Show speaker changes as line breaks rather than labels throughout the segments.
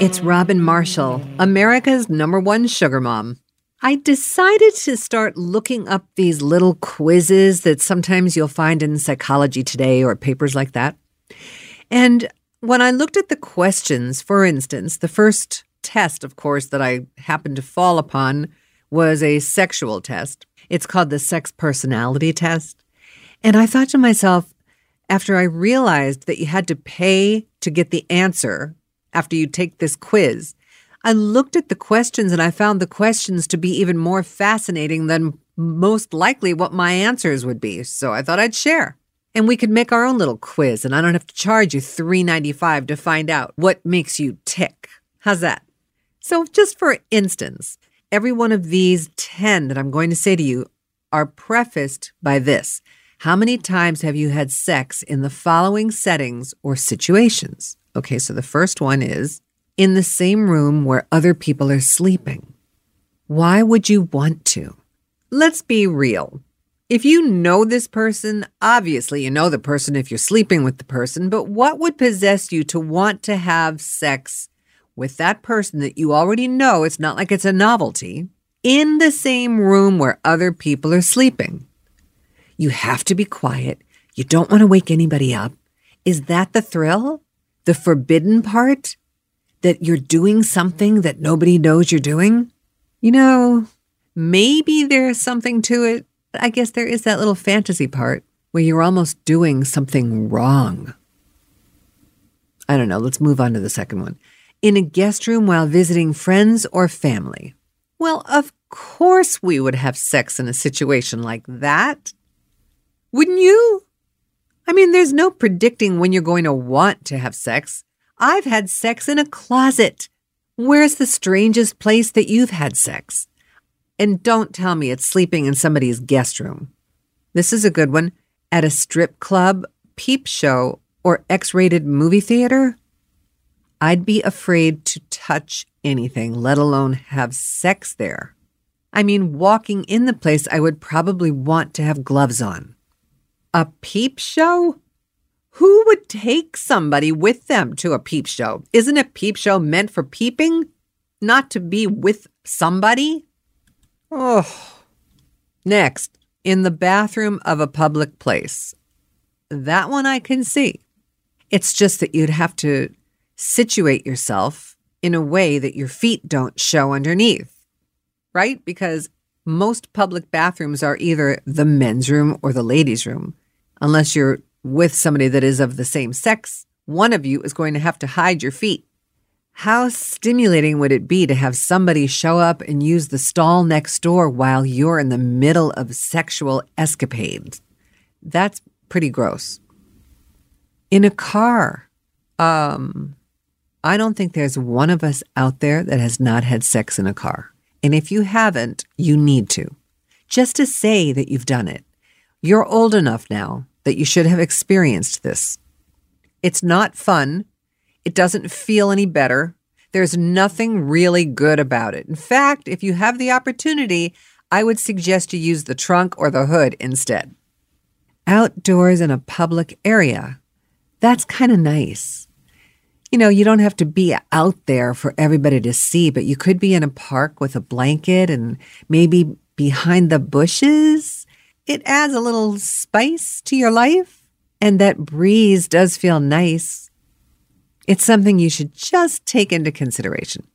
It's Robin Marshall, America's number one sugar mom. I decided to start looking up these little quizzes that sometimes you'll find in Psychology Today or papers like that. And when I looked at the questions, for instance, the first test, of course, that I happened to fall upon was a sexual test. It's called the sex personality test. And I thought to myself, after I realized that you had to pay to get the answer after you take this quiz, I looked at the questions and I found the questions to be even more fascinating than most likely what my answers would be. So I thought I'd share. And we could make our own little quiz and I don't have to charge you $3.95 to find out what makes you tick. How's that? So just for instance, every one of these 10 that I'm going to say to you are prefaced by this. How many times have you had sex in the following settings or situations? Okay, so the first one is in the same room where other people are sleeping. Why would you want to? Let's be real. If you know this person, obviously you know the person if you're sleeping with the person, but what would possess you to want to have sex with that person that you already know? It's not like it's a novelty in the same room where other people are sleeping. You have to be quiet. You don't want to wake anybody up. Is that the thrill? The forbidden part? That you're doing something that nobody knows you're doing? You know, maybe there's something to it. I guess there is that little fantasy part where you're almost doing something wrong. I don't know. Let's move on to the second one. In a guest room while visiting friends or family. Well, of course we would have sex in a situation like that. Wouldn't you? I mean, there's no predicting when you're going to want to have sex. I've had sex in a closet. Where's the strangest place that you've had sex? And don't tell me it's sleeping in somebody's guest room. This is a good one. At a strip club, peep show, or X rated movie theater? I'd be afraid to touch anything, let alone have sex there. I mean, walking in the place, I would probably want to have gloves on. A peep show? Who would take somebody with them to a peep show? Isn't a peep show meant for peeping, not to be with somebody? Oh. Next, in the bathroom of a public place. That one I can see. It's just that you'd have to situate yourself in a way that your feet don't show underneath, right? Because most public bathrooms are either the men's room or the ladies' room. Unless you're with somebody that is of the same sex, one of you is going to have to hide your feet. How stimulating would it be to have somebody show up and use the stall next door while you're in the middle of sexual escapades? That's pretty gross. In a car, um, I don't think there's one of us out there that has not had sex in a car. And if you haven't, you need to. Just to say that you've done it. You're old enough now that you should have experienced this. It's not fun. It doesn't feel any better. There's nothing really good about it. In fact, if you have the opportunity, I would suggest you use the trunk or the hood instead. Outdoors in a public area. That's kind of nice. You know, you don't have to be out there for everybody to see, but you could be in a park with a blanket and maybe behind the bushes it adds a little spice to your life, and that breeze does feel nice. It's something you should just take into consideration.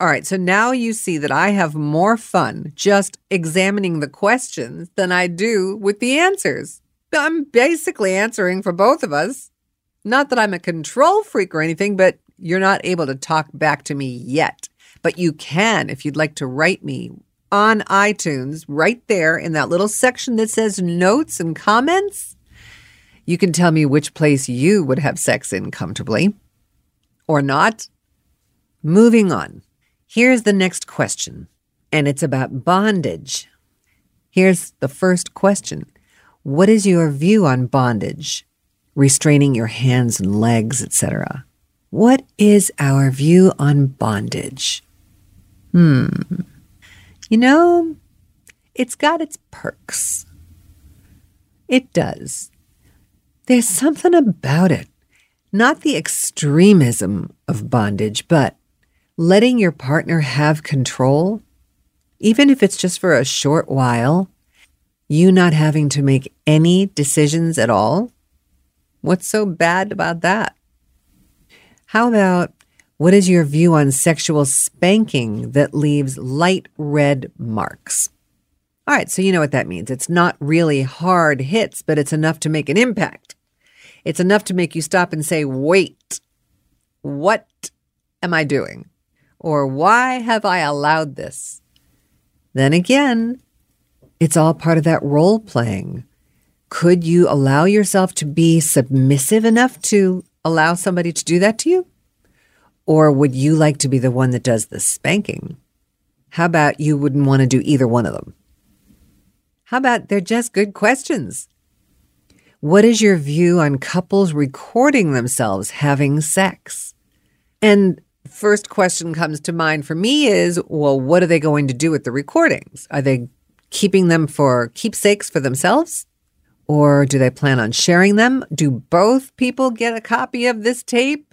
All right, so now you see that I have more fun just examining the questions than I do with the answers. I'm basically answering for both of us. Not that I'm a control freak or anything, but you're not able to talk back to me yet. But you can if you'd like to write me on iTunes, right there in that little section that says notes and comments, you can tell me which place you would have sex in comfortably or not. Moving on. Here's the next question, and it's about bondage. Here's the first question What is your view on bondage, restraining your hands and legs, etc.? What is our view on bondage? Hmm. You know, it's got its perks. It does. There's something about it. Not the extremism of bondage, but letting your partner have control, even if it's just for a short while, you not having to make any decisions at all? What's so bad about that? How about what is your view on sexual spanking that leaves light red marks? All right, so you know what that means. It's not really hard hits, but it's enough to make an impact. It's enough to make you stop and say, wait, what am I doing? Or why have I allowed this? Then again, it's all part of that role playing. Could you allow yourself to be submissive enough to allow somebody to do that to you? Or would you like to be the one that does the spanking? How about you wouldn't want to do either one of them? How about they're just good questions? What is your view on couples recording themselves having sex? And first question comes to mind for me is, well, what are they going to do with the recordings? Are they keeping them for keepsakes for themselves? Or do they plan on sharing them? Do both people get a copy of this tape?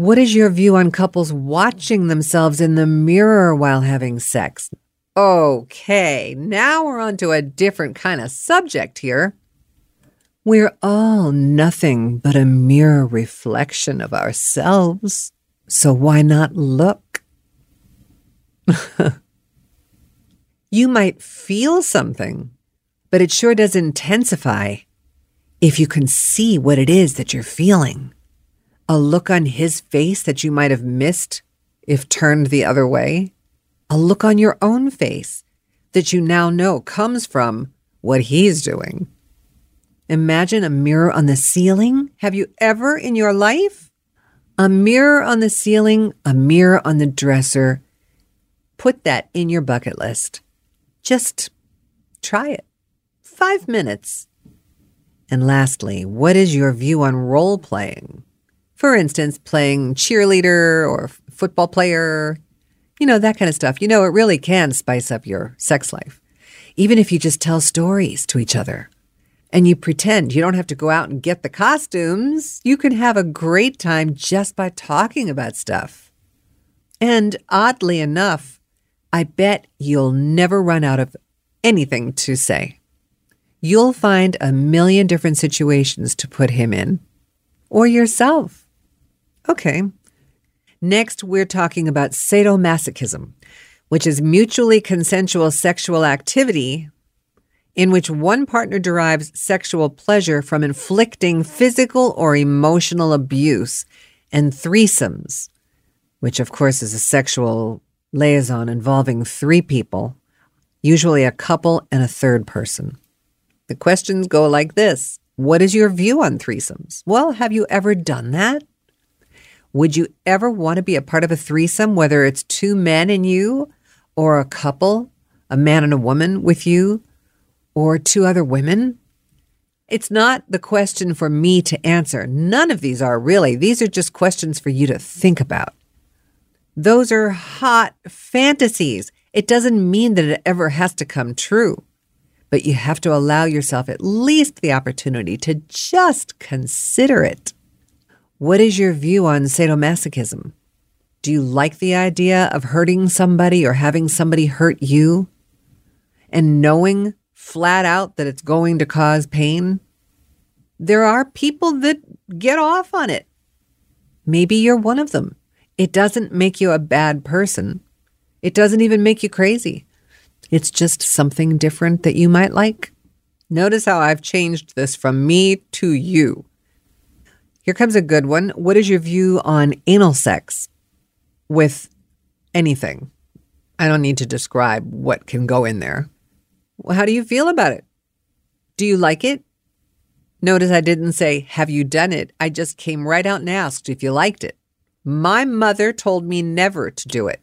What is your view on couples watching themselves in the mirror while having sex? Okay, now we're on to a different kind of subject here. We're all nothing but a mirror reflection of ourselves, so why not look? you might feel something, but it sure does intensify if you can see what it is that you're feeling. A look on his face that you might have missed if turned the other way a look on your own face that you now know comes from what he's doing. Imagine a mirror on the ceiling. Have you ever in your life? A mirror on the ceiling, a mirror on the dresser. Put that in your bucket list. Just try it. Five minutes. And lastly, what is your view on role playing? For instance, playing cheerleader or football player, you know, that kind of stuff. You know, it really can spice up your sex life. Even if you just tell stories to each other and you pretend you don't have to go out and get the costumes, you can have a great time just by talking about stuff. And oddly enough, I bet you'll never run out of anything to say. You'll find a million different situations to put him in or yourself. Okay, Next, we're talking about sadomasochism, which is mutually consensual sexual activity in which one partner derives sexual pleasure from inflicting physical or emotional abuse, and threesomes, which of course is a sexual liaison involving three people, usually a couple and a third person. The questions go like this What is your view on threesomes? Well, have you ever done that? Would you ever want to be a part of a threesome, whether it's two men and you, or a couple, a man and a woman with you, or two other women? It's not the question for me to answer. None of these are really. These are just questions for you to think about. Those are hot fantasies. It doesn't mean that it ever has to come true, but you have to allow yourself at least the opportunity to just consider it. What is your view on sadomasochism? Do you like the idea of hurting somebody or having somebody hurt you and knowing flat out that it's going to cause pain? There are people that get off on it. Maybe you're one of them. It doesn't make you a bad person. It doesn't even make you crazy. It's just something different that you might like. Notice how I've changed this from me to you. Here comes a good one. What is your view on anal sex with anything? I don't need to describe what can go in there. Well, how do you feel about it? Do you like it? Notice I didn't say, Have you done it? I just came right out and asked if you liked it. My mother told me never to do it.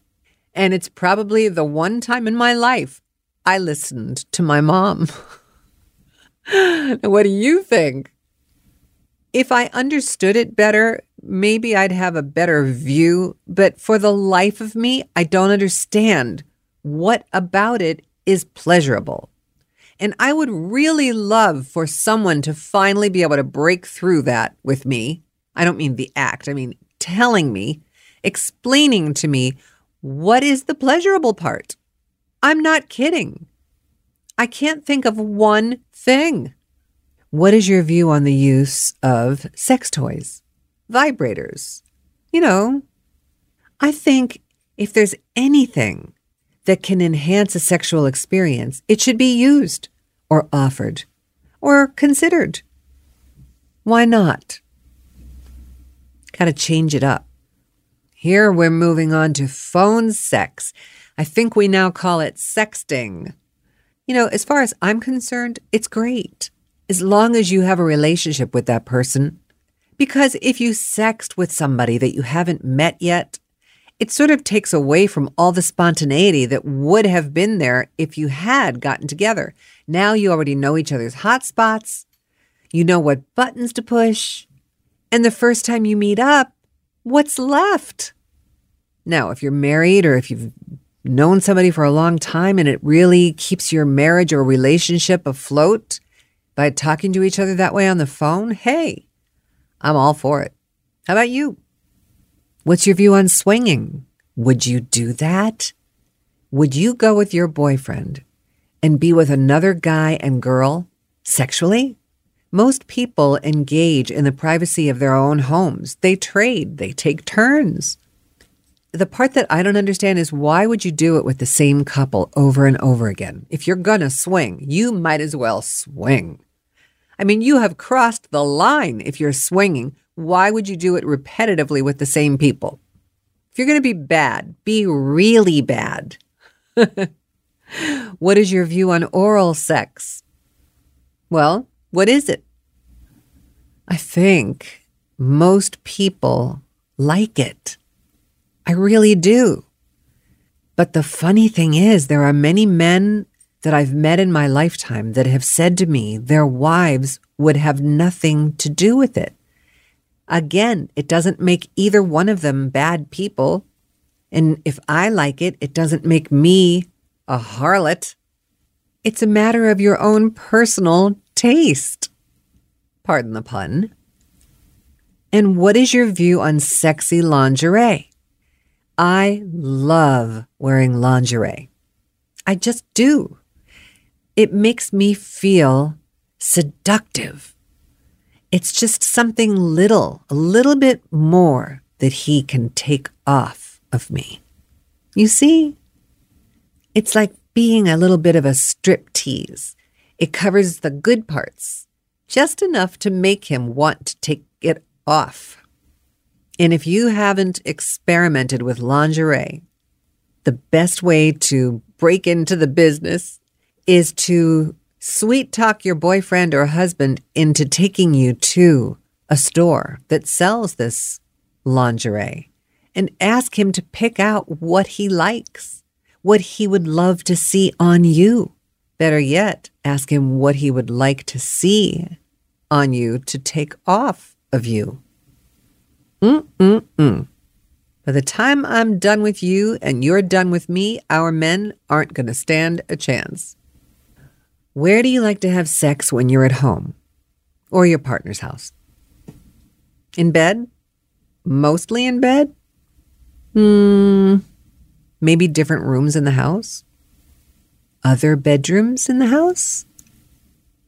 And it's probably the one time in my life I listened to my mom. what do you think? If I understood it better, maybe I'd have a better view. But for the life of me, I don't understand what about it is pleasurable. And I would really love for someone to finally be able to break through that with me. I don't mean the act, I mean telling me explaining to me what is the pleasurable part. I'm not kidding. I can't think of one thing. What is your view on the use of sex toys, vibrators? You know, I think if there's anything that can enhance a sexual experience, it should be used or offered or considered. Why not? Gotta change it up. Here we're moving on to phone sex. I think we now call it sexting. You know, as far as I'm concerned, it's great as long as you have a relationship with that person. Because if you sext with somebody that you haven't met yet, it sort of takes away from all the spontaneity that would have been there if you had gotten together. Now you already know each other's hot spots. You know what buttons to push. And the first time you meet up, what's left? Now, if you're married or if you've known somebody for a long time and it really keeps your marriage or relationship afloat by talking to each other that way on the phone, hey, I'm all for it. How about you? What's your view on swinging? Would you do that? Would you go with your boyfriend and be with another guy and girl sexually? Most people engage in the privacy of their own homes. They trade, they take turns. The part that I don't understand is why would you do it with the same couple over and over again? If you're to swing, you might as well swing. I mean, you have crossed the line if you're swinging why would you do it repetitively with the same people? If you're going to be bad, be really bad. what is your view on oral sex? Well, what is it? I think most people like it. I really do. But the funny thing is, there are many men that I've met in my lifetime that have said to me their wives would have nothing to do with it. Again, it doesn't make either one of them bad people. And if I like it, it doesn't make me a harlot. It's a matter of your own personal taste. Pardon the pun. And what is your view on sexy lingerie? I love wearing lingerie. I just do. It makes me feel seductive. It's just something little, a little bit more that he can take off of me. You see? It's like being a little bit of a strip tease. It covers the good parts, just enough to make him want to take it off. And if you haven't experimented with lingerie, the best way to break into the business is to sweet talk your boyfriend or husband into taking you to a store that sells this lingerie and ask him to pick out what he likes, what he would love to see on you. Better yet, ask him what he would like to see on you to take off of you. Mm-mm-mm. By the time I'm done with you and you're done with me, our men aren't going to stand a chance. Where do you like to have sex when you're at home or your partner's house? In bed? Mostly in bed? Hmm. Maybe different rooms in the house? Other bedrooms in the house?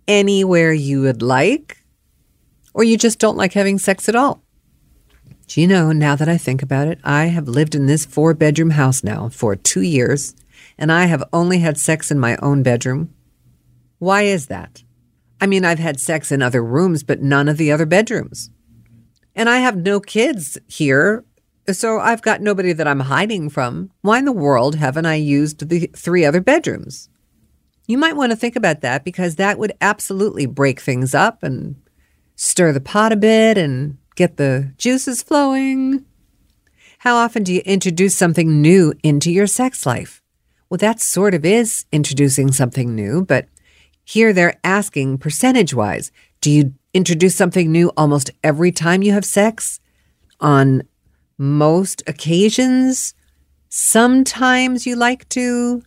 Anywhere you would like? Or you just don't like having sex at all? Do you know, now that I think about it, I have lived in this four bedroom house now for two years, and I have only had sex in my own bedroom why is that? I mean, I've had sex in other rooms, but none of the other bedrooms. And I have no kids here, so I've got nobody that I'm hiding from. Why in the world haven't I used the three other bedrooms? You might want to think about that because that would absolutely break things up and stir the pot a bit and get the juices flowing. How often do you introduce something new into your sex life? Well, that sort of is introducing something new, but here they're asking percentage wise do you introduce something new almost every time you have sex? On most occasions? Sometimes you like to.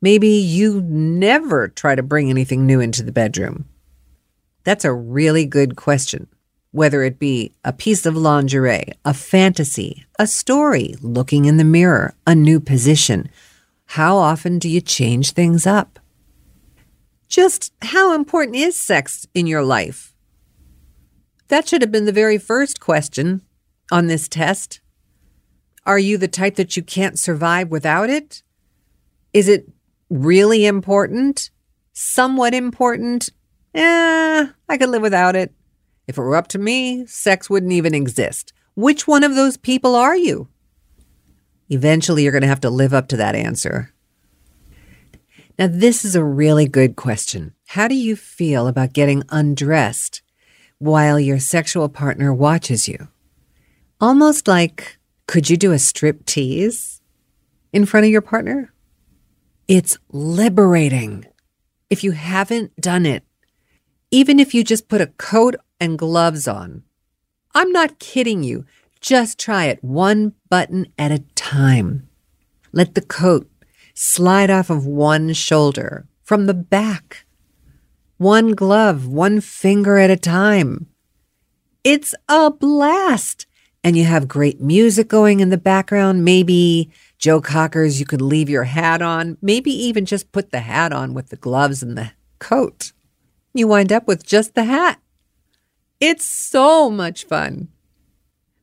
Maybe you never try to bring anything new into the bedroom. That's a really good question. whether it be a piece of lingerie, a fantasy, a story, looking in the mirror, a new position. How often do you change things up? Just how important is sex in your life? That should have been the very first question on this test. Are you the type that you can't survive without it? Is it really important? Somewhat important? Eh, I could live without it. If it were up to me, sex wouldn't even exist. Which one of those people are you? Eventually, you're going to have to live up to that answer. Now, this is a really good question. How do you feel about getting undressed while your sexual partner watches you? Almost like, could you do a strip tease in front of your partner? It's liberating. If you haven't done it, even if you just put a coat and gloves on, I'm not kidding you. Just try it one button at a time. Let the coat slide off of one shoulder from the back. One glove, one finger at a time. It's a blast. And you have great music going in the background. Maybe Joe Cocker's, you could leave your hat on. Maybe even just put the hat on with the gloves and the coat. You wind up with just the hat. It's so much fun.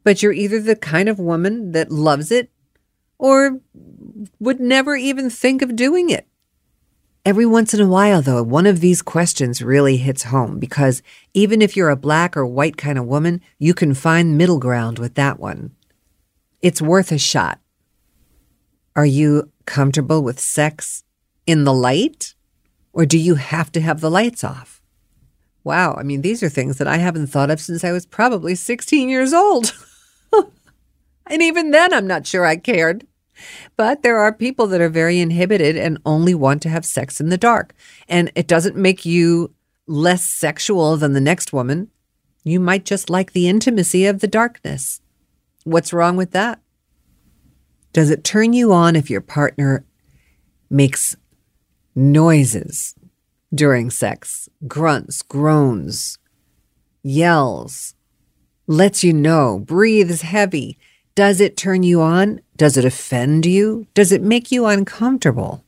But you're either the kind of woman that loves it or would never even think of doing it. Every once in a while, though, one of these questions really hits home because even if you're a black or white kind of woman, you can find middle ground with that one. It's worth a shot. Are you comfortable with sex in the light? Or do you have to have the lights off? Wow, I mean, these are things that I haven't thought of since I was probably 16 years old. and even then, I'm not sure I cared. But there are people that are very inhibited and only want to have sex in the dark. And it doesn't make you less sexual than the next woman. You might just like the intimacy of the darkness. What's wrong with that? Does it turn you on if your partner makes noises during sex? Grunts, groans, yells, lets you know, breathes heavy. Does it turn you on? Does it offend you? Does it make you uncomfortable?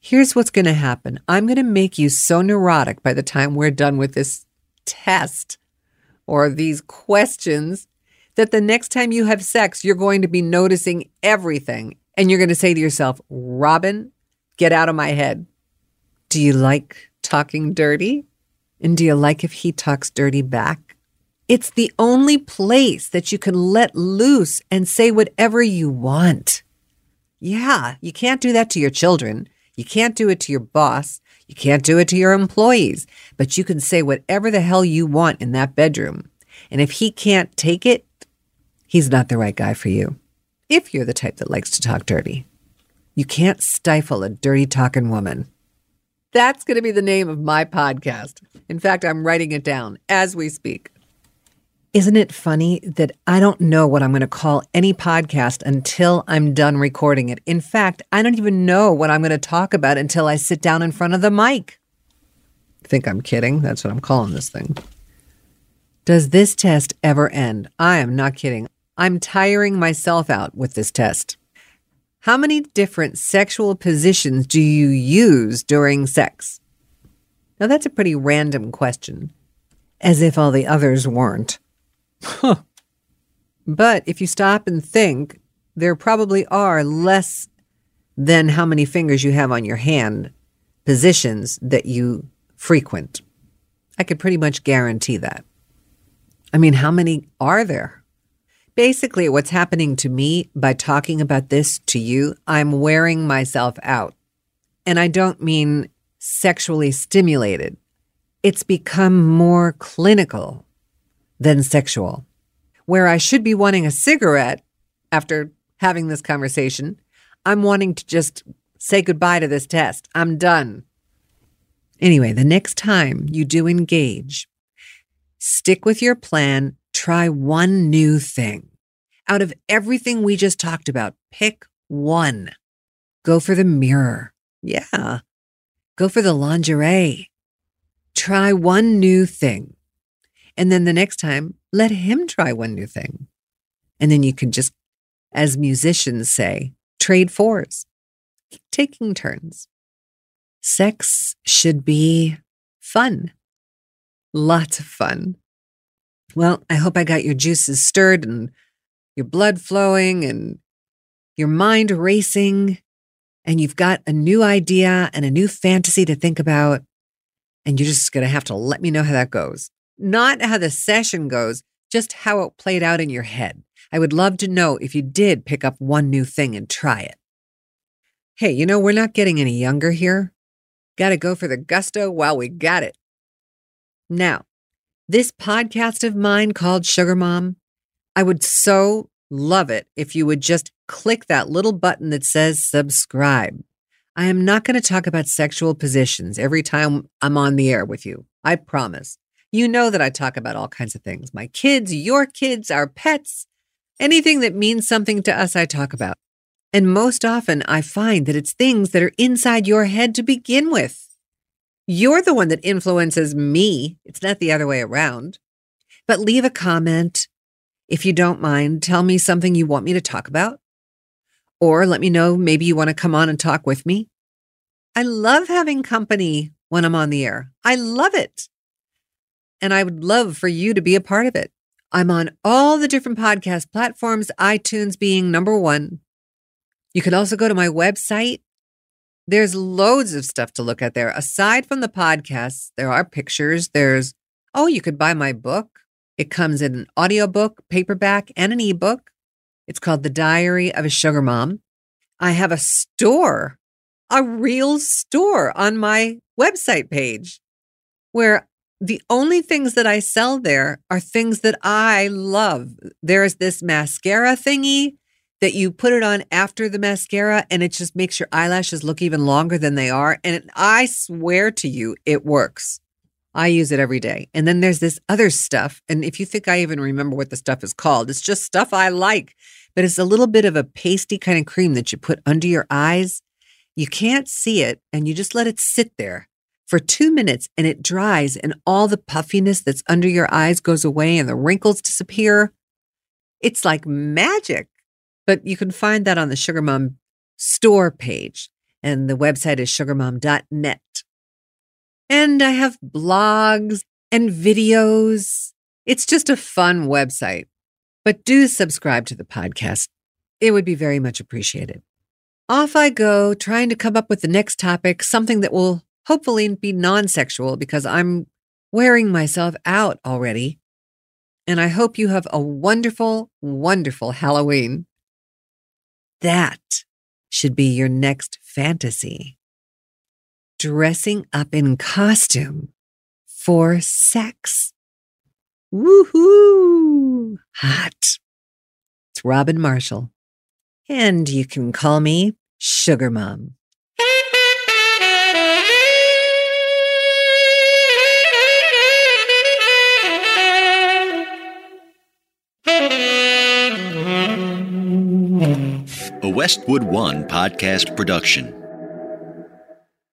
Here's what's going to happen I'm going to make you so neurotic by the time we're done with this test or these questions that the next time you have sex, you're going to be noticing everything. And you're going to say to yourself, Robin, get out of my head. Do you like talking dirty? And do you like if he talks dirty back? It's the only place that you can let loose and say whatever you want. Yeah, you can't do that to your children. You can't do it to your boss. You can't do it to your employees, but you can say whatever the hell you want in that bedroom. And if he can't take it, he's not the right guy for you. If you're the type that likes to talk dirty, you can't stifle a dirty talking woman. That's going to be the name of my podcast. In fact, I'm writing it down as we speak. Isn't it funny that I don't know what I'm going to call any podcast until I'm done recording it? In fact, I don't even know what I'm going to talk about until I sit down in front of the mic. Think I'm kidding? That's what I'm calling this thing. Does this test ever end? I am not kidding. I'm tiring myself out with this test. How many different sexual positions do you use during sex? Now, that's a pretty random question, as if all the others weren't. Huh. But if you stop and think, there probably are less than how many fingers you have on your hand positions that you frequent. I could pretty much guarantee that. I mean, how many are there? Basically, what's happening to me by talking about this to you, I'm wearing myself out. And I don't mean sexually stimulated. It's become more clinical than sexual. Where I should be wanting a cigarette after having this conversation, I'm wanting to just say goodbye to this test. I'm done. Anyway, the next time you do engage, stick with your plan, try one new thing. Out of everything we just talked about, pick one. Go for the mirror. Yeah. Go for the lingerie. Try one new thing. And then the next time, let him try one new thing. And then you can just, as musicians say, trade fours, taking turns. Sex should be fun, lots of fun. Well, I hope I got your juices stirred and your blood flowing and your mind racing, and you've got a new idea and a new fantasy to think about. And you're just going to have to let me know how that goes. Not how the session goes, just how it played out in your head. I would love to know if you did pick up one new thing and try it. Hey, you know, we're not getting any younger here. Got to go for the gusto while we got it. Now, this podcast of mine called Sugar Mom, I would so love it if you would just click that little button that says subscribe. I am not going to talk about sexual positions every time I'm on the air with you. I promise. You know that I talk about all kinds of things my kids, your kids, our pets, anything that means something to us, I talk about. And most often, I find that it's things that are inside your head to begin with. You're the one that influences me. It's not the other way around. But leave a comment. If you don't mind, tell me something you want me to talk about. Or let me know maybe you want to come on and talk with me. I love having company when I'm on the air. I love it. And I would love for you to be a part of it. I'm on all the different podcast platforms, iTunes being number one. You can also go to my website. There's loads of stuff to look at there. Aside from the podcasts, there are pictures. There's, oh, you could buy my book. It comes in an audiobook, paperback, and an ebook. It's called The Diary of a Sugar Mom. I have a store, a real store on my website page where the only things that I sell there are things that I love. There's this mascara thingy that you put it on after the mascara and it just makes your eyelashes look even longer than they are. And I swear to you, it works. I use it every day. And then there's this other stuff. And if you think I even remember what the stuff is called, it's just stuff I like, but it's a little bit of a pasty kind of cream that you put under your eyes. You can't see it and you just let it sit there for two minutes and it dries and all the puffiness that's under your eyes goes away and the wrinkles disappear. It's like magic. But you can find that on the Sugar Mom store page and the website is sugarmom.net. And I have blogs and videos. It's just a fun website. But do subscribe to the podcast. It would be very much appreciated. Off I go, trying to come up with the next topic, something that will hopefully be non sexual because I'm wearing myself out already. And I hope you have a wonderful, wonderful Halloween. That should be your next fantasy. Dressing up in costume for sex. Woohoo! Hot. It's Robin Marshall. And you can call me Sugar Mom.
A Westwood One podcast production.